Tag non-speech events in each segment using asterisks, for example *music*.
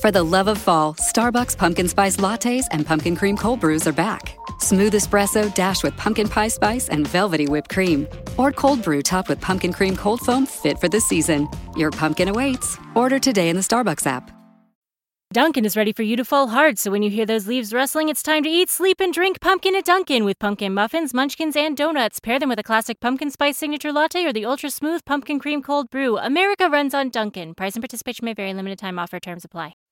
For the love of fall, Starbucks pumpkin spice lattes and pumpkin cream cold brews are back. Smooth espresso dashed with pumpkin pie spice and velvety whipped cream. Or cold brew topped with pumpkin cream cold foam fit for the season. Your pumpkin awaits. Order today in the Starbucks app. Dunkin' is ready for you to fall hard, so when you hear those leaves rustling, it's time to eat, sleep, and drink pumpkin at Dunkin' with pumpkin muffins, munchkins, and donuts. Pair them with a classic pumpkin spice signature latte or the ultra smooth pumpkin cream cold brew. America runs on Dunkin'. Price and participation may vary. Limited time offer. Terms apply.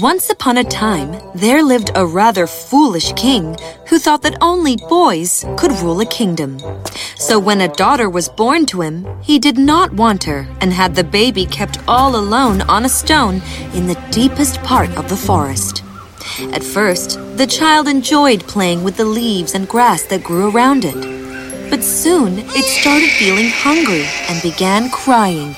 Once upon a time, there lived a rather foolish king who thought that only boys could rule a kingdom. So when a daughter was born to him, he did not want her and had the baby kept all alone on a stone in the deepest part of the forest. At first, the child enjoyed playing with the leaves and grass that grew around it. But soon it started feeling hungry and began crying.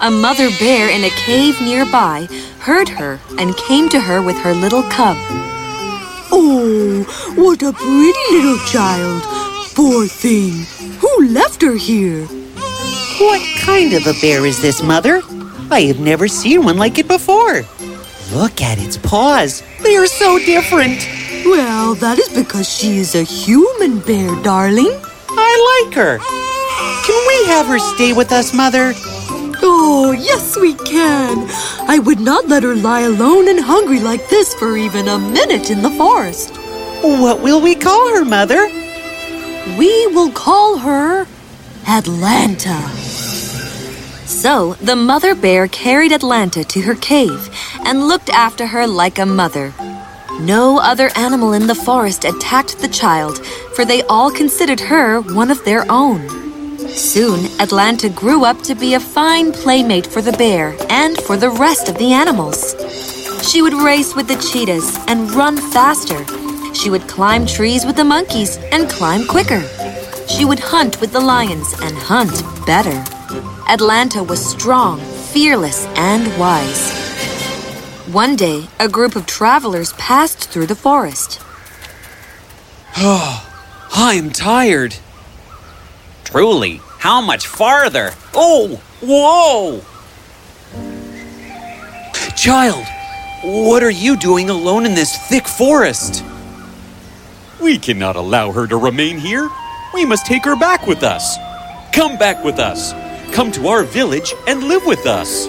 A mother bear in a cave nearby heard her and came to her with her little cub. Oh, what a pretty little child. Poor thing. Who left her here? What kind of a bear is this, Mother? I have never seen one like it before. Look at its paws. They are so different. Well, that is because she is a human bear, darling. I like her. Can we have her stay with us, Mother? Oh, yes, we can. I would not let her lie alone and hungry like this for even a minute in the forest. What will we call her, Mother? We will call her Atlanta. So the mother bear carried Atlanta to her cave and looked after her like a mother. No other animal in the forest attacked the child, for they all considered her one of their own. Soon, Atlanta grew up to be a fine playmate for the bear and for the rest of the animals. She would race with the cheetahs and run faster. She would climb trees with the monkeys and climb quicker. She would hunt with the lions and hunt better. Atlanta was strong, fearless, and wise. One day, a group of travelers passed through the forest. Oh, *sighs* I am tired. Truly, how much farther? Oh, whoa! Child, what are you doing alone in this thick forest? We cannot allow her to remain here. We must take her back with us. Come back with us. Come to our village and live with us.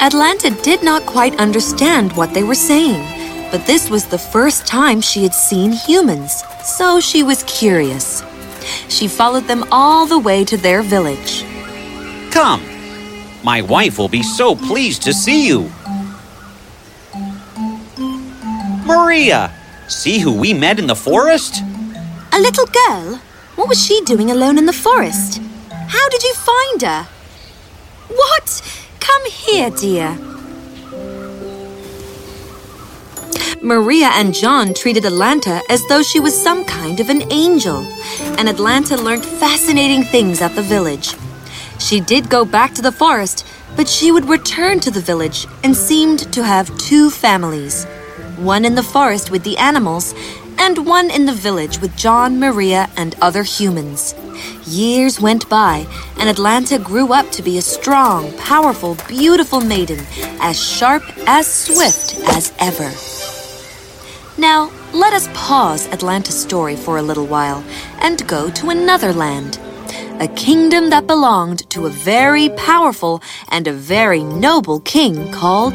Atlanta did not quite understand what they were saying, but this was the first time she had seen humans, so she was curious. She followed them all the way to their village. Come. My wife will be so pleased to see you. Maria, see who we met in the forest? A little girl? What was she doing alone in the forest? How did you find her? What? Come here, dear. Maria and John treated Atlanta as though she was some kind of an angel, and Atlanta learned fascinating things at the village. She did go back to the forest, but she would return to the village and seemed to have two families one in the forest with the animals, and one in the village with John, Maria, and other humans. Years went by, and Atlanta grew up to be a strong, powerful, beautiful maiden, as sharp, as swift as ever. Now, let us pause Atlanta's story for a little while and go to another land, a kingdom that belonged to a very powerful and a very noble king called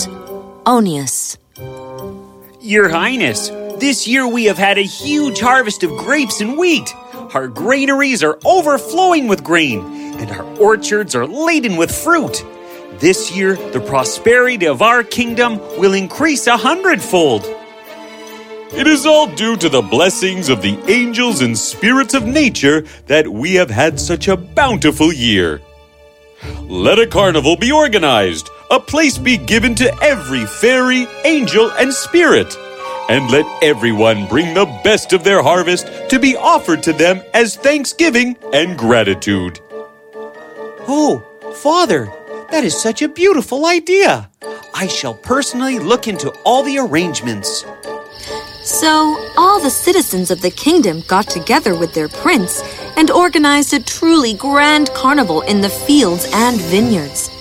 Onius. Your Highness, this year we have had a huge harvest of grapes and wheat. Our granaries are overflowing with grain, and our orchards are laden with fruit. This year, the prosperity of our kingdom will increase a hundredfold. It is all due to the blessings of the angels and spirits of nature that we have had such a bountiful year. Let a carnival be organized, a place be given to every fairy, angel, and spirit, and let everyone bring the best of their harvest to be offered to them as thanksgiving and gratitude. Oh, Father, that is such a beautiful idea. I shall personally look into all the arrangements. So, all the citizens of the kingdom got together with their prince and organized a truly grand carnival in the fields and vineyards.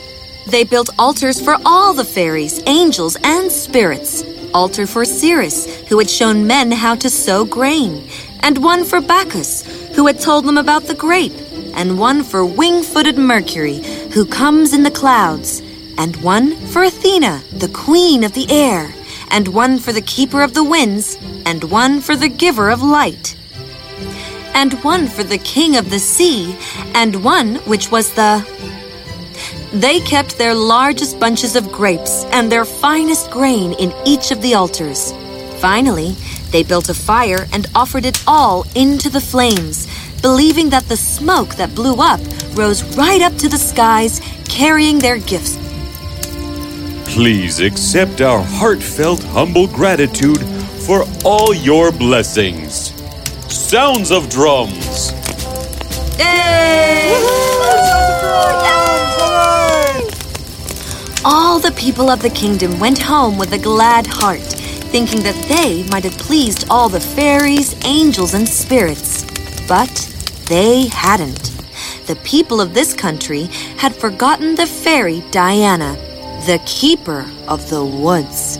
They built altars for all the fairies, angels, and spirits. Altar for Ceres, who had shown men how to sow grain, and one for Bacchus, who had told them about the grape, and one for wing footed Mercury, who comes in the clouds, and one for Athena, the queen of the air, and one for the keeper of the winds, and one for the giver of light, and one for the king of the sea, and one which was the. They kept their largest bunches of grapes and their finest grain in each of the altars. Finally, they built a fire and offered it all into the flames, believing that the smoke that blew up rose right up to the skies, carrying their gifts. Please accept our heartfelt, humble gratitude for all your blessings. Sounds of drums. Yay! All the people of the kingdom went home with a glad heart, thinking that they might have pleased all the fairies, angels, and spirits. But they hadn't. The people of this country had forgotten the fairy Diana, the keeper of the woods.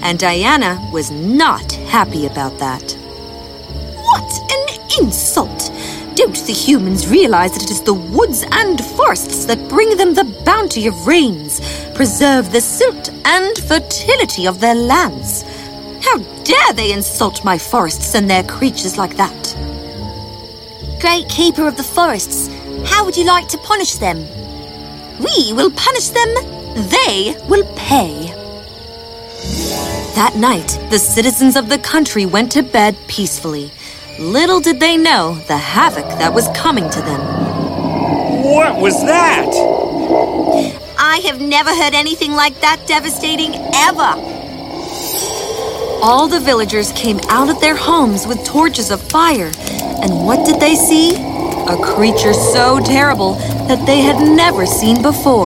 And Diana was not happy about that. What an insult! Don't the humans realize that it is the woods and forests that bring them the bounty of rains, preserve the silt and fertility of their lands? How dare they insult my forests and their creatures like that? Great Keeper of the Forests, how would you like to punish them? We will punish them, they will pay. That night, the citizens of the country went to bed peacefully. Little did they know the havoc that was coming to them. What was that? I have never heard anything like that devastating ever. All the villagers came out of their homes with torches of fire, and what did they see? A creature so terrible that they had never seen before.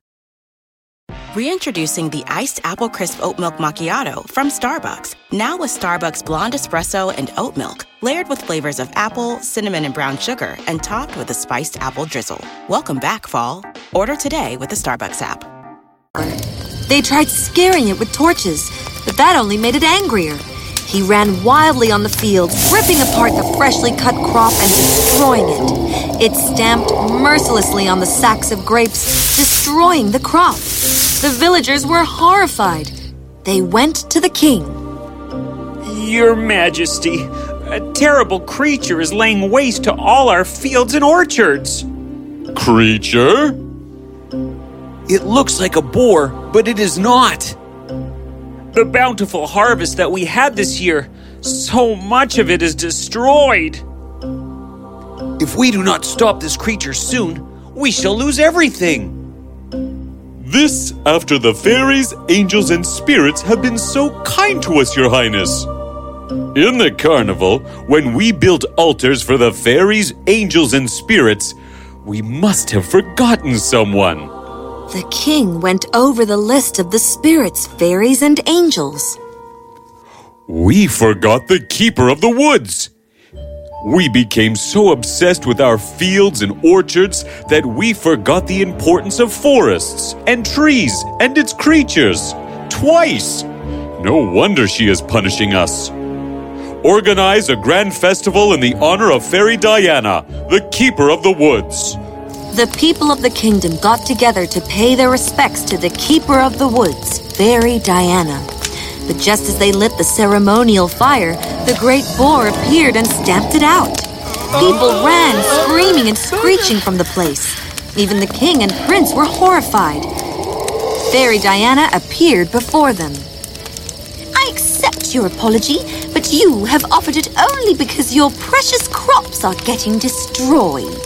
Reintroducing the iced apple crisp oat milk macchiato from Starbucks. Now with Starbucks blonde espresso and oat milk, layered with flavors of apple, cinnamon, and brown sugar, and topped with a spiced apple drizzle. Welcome back, fall. Order today with the Starbucks app. They tried scaring it with torches, but that only made it angrier. He ran wildly on the field, ripping apart the freshly cut crop and destroying it. It stamped mercilessly on the sacks of grapes, destroying the crop. The villagers were horrified. They went to the king. Your Majesty, a terrible creature is laying waste to all our fields and orchards. Creature? It looks like a boar, but it is not. The bountiful harvest that we had this year, so much of it is destroyed. If we do not stop this creature soon, we shall lose everything. This after the fairies, angels, and spirits have been so kind to us, Your Highness. In the carnival, when we built altars for the fairies, angels, and spirits, we must have forgotten someone. The king went over the list of the spirits, fairies, and angels. We forgot the keeper of the woods. We became so obsessed with our fields and orchards that we forgot the importance of forests and trees and its creatures. Twice! No wonder she is punishing us. Organize a grand festival in the honor of Fairy Diana, the keeper of the woods. The people of the kingdom got together to pay their respects to the keeper of the woods, Fairy Diana. But just as they lit the ceremonial fire, the great boar appeared and stamped it out. People ran, screaming and screeching from the place. Even the king and prince were horrified. Fairy Diana appeared before them. I accept your apology, but you have offered it only because your precious crops are getting destroyed.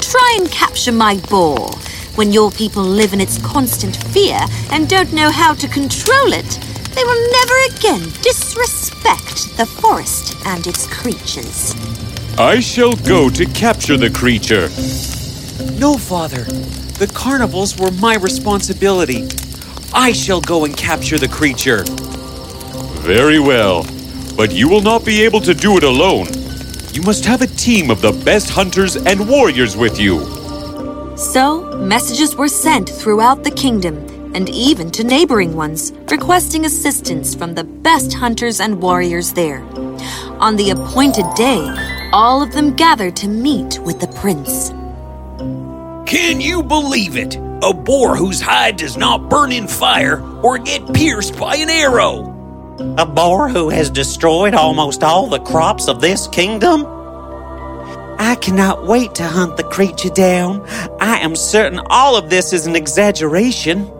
Try and capture my boar. When your people live in its constant fear and don't know how to control it, they will never again disrespect the forest and its creatures. I shall go to capture the creature. No, Father. The carnivals were my responsibility. I shall go and capture the creature. Very well. But you will not be able to do it alone. You must have a team of the best hunters and warriors with you. So, messages were sent throughout the kingdom and even to neighboring ones, requesting assistance from the best hunters and warriors there. On the appointed day, all of them gathered to meet with the prince. Can you believe it? A boar whose hide does not burn in fire or get pierced by an arrow. A boar who has destroyed almost all the crops of this kingdom? I cannot wait to hunt the creature down. I am certain all of this is an exaggeration.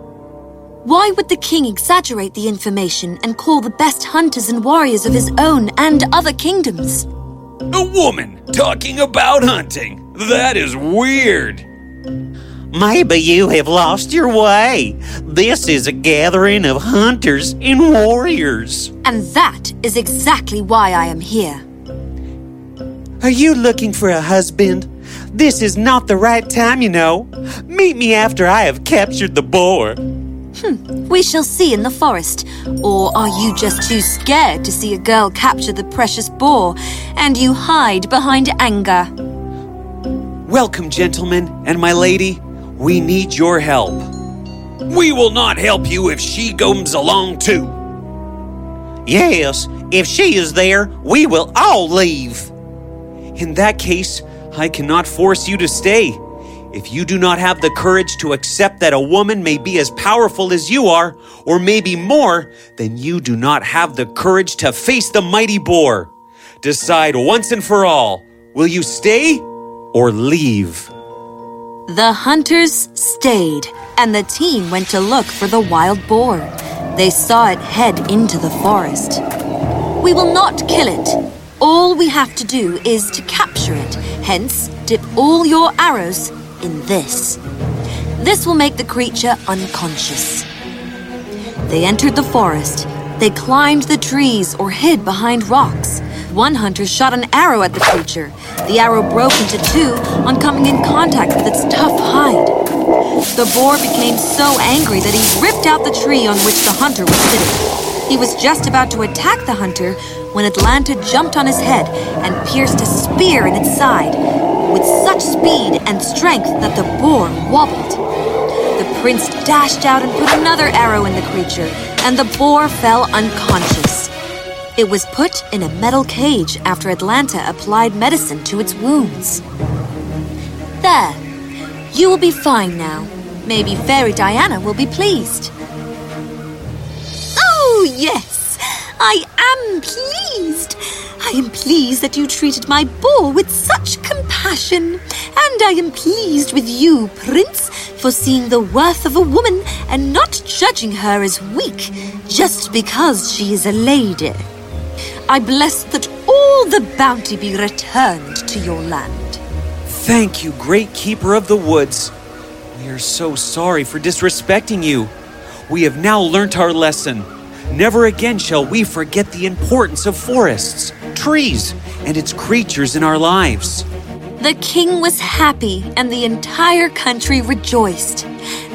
Why would the king exaggerate the information and call the best hunters and warriors of his own and other kingdoms? A woman talking about hunting. That is weird. Maybe you have lost your way. This is a gathering of hunters and warriors. And that is exactly why I am here. Are you looking for a husband? This is not the right time, you know. Meet me after I have captured the boar. Hmm, we shall see in the forest. Or are you just too scared to see a girl capture the precious boar and you hide behind anger? Welcome, gentlemen and my lady. We need your help. We will not help you if she comes along too. Yes, if she is there, we will all leave. In that case, I cannot force you to stay. If you do not have the courage to accept that a woman may be as powerful as you are, or maybe more, then you do not have the courage to face the mighty boar. Decide once and for all will you stay or leave? The hunters stayed, and the team went to look for the wild boar. They saw it head into the forest. We will not kill it. All we have to do is to capture it. Hence, dip all your arrows in this. This will make the creature unconscious. They entered the forest. They climbed the trees or hid behind rocks. One hunter shot an arrow at the creature. The arrow broke into two on coming in contact with its tough hide. The boar became so angry that he ripped out the tree on which the hunter was sitting. He was just about to attack the hunter when Atlanta jumped on his head and pierced a spear in its side with such speed and strength that the boar wobbled. The prince dashed out and put another arrow in the creature, and the boar fell unconscious. It was put in a metal cage after Atlanta applied medicine to its wounds. There. You will be fine now. Maybe Fairy Diana will be pleased. Oh, yes! I am pleased. I am pleased that you treated my boar with such compassion. And I am pleased with you, Prince, for seeing the worth of a woman and not judging her as weak just because she is a lady. I bless that all the bounty be returned to your land. Thank you, great keeper of the woods. We are so sorry for disrespecting you. We have now learnt our lesson. Never again shall we forget the importance of forests, trees, and its creatures in our lives. The king was happy and the entire country rejoiced.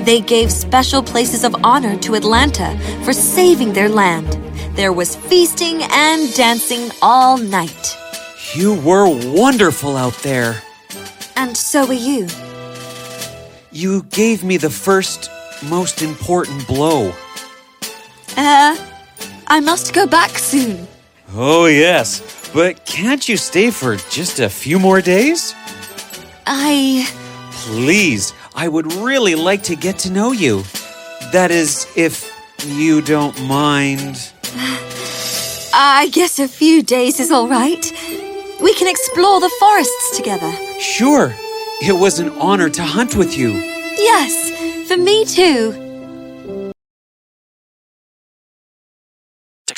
They gave special places of honor to Atlanta for saving their land. There was feasting and dancing all night. You were wonderful out there. And so were you. You gave me the first, most important blow. Uh, I must go back soon. Oh, yes. But can't you stay for just a few more days? I. Please, I would really like to get to know you. That is, if you don't mind. I guess a few days is all right. We can explore the forests together. Sure. It was an honor to hunt with you. Yes, for me too. to